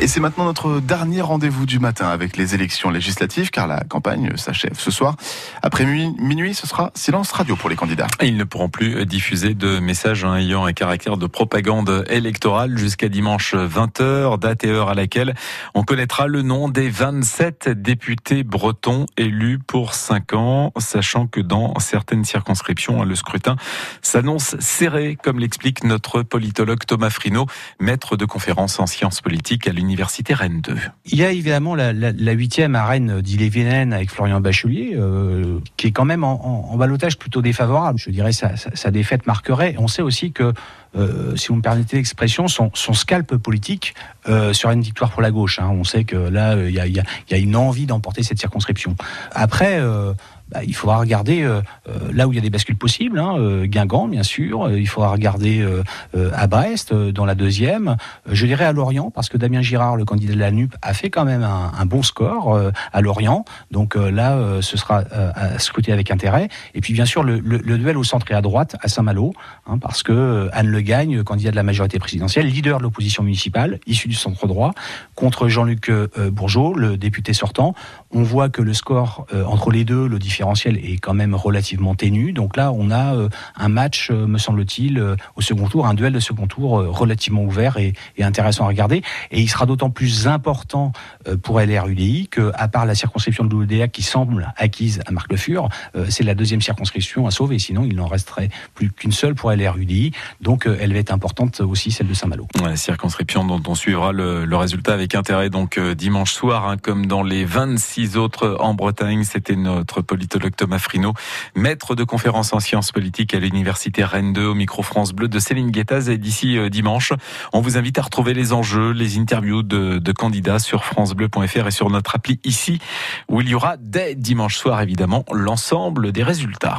Et c'est maintenant notre dernier rendez-vous du matin avec les élections législatives, car la campagne s'achève ce soir. Après minuit, ce sera silence radio pour les candidats. ils ne pourront plus diffuser de messages ayant un caractère de propagande électorale jusqu'à dimanche 20h, date et heure à laquelle on connaîtra le nom des 27 députés bretons élus pour 5 ans, sachant que dans certaines circonscriptions, le scrutin s'annonce serré, comme l'explique notre politologue Thomas Frino, maître de conférence en sciences politiques à l'Université Université Rennes 2. Il y a évidemment la, huitième à Rennes d'Ille-et-Vilaine avec Florian Bachelier, euh, qui est quand même en, balotage plutôt défavorable. Je dirais sa, sa, défaite marquerait. On sait aussi que euh, si vous me permettez l'expression, son, son scalp politique euh, serait une victoire pour la gauche. Hein. On sait que là, il y a, y a, une envie d'emporter cette circonscription. Après, euh, bah, il faudra regarder euh, euh, là où il y a des bascules possibles, hein, euh, Guingamp bien sûr, il faudra regarder à Brest dans la deuxième, je dirais à Lorient parce que Damien Girard, le candidat de la NUP, a fait quand même un, bon score à Lorient, donc là ce sera à scruter avec intérêt. Et puis bien sûr le duel au centre et à droite à Saint-Malo, hein, parce que Anne Le Gagne, candidat de la majorité présidentielle, leader de l'opposition municipale, issu du centre droit, contre Jean-Luc Bourgeot, le député sortant. On voit que le score entre les deux, le est quand même relativement ténu. Donc là, on a euh, un match, euh, me semble-t-il, euh, au second tour, un duel de second tour relativement ouvert et, intéressant à regarder. Et il sera d'autant plus important pour LR UDI que, à part la circonscription de l'UDA qui semble acquise à Marc Le Fur, c'est la deuxième circonscription à sauver. Sinon, il n'en resterait plus qu'une seule pour LR UDI. Donc, elle va être importante aussi, celle de Saint-Malo. la circonscription dont on suivra le, résultat avec intérêt donc dimanche soir, hein, comme dans les 26 autres en Bretagne. C'était notre politique Thomas Frino, maître de conférences en sciences politiques à l'université Rennes 2 au micro France Bleu de Céline Guettaz. Et d'ici euh, dimanche, on vous invite à retrouver les enjeux, les interviews de, de candidats sur francebleu.fr et sur notre appli ici, où il y aura dès dimanche soir évidemment l'ensemble des résultats.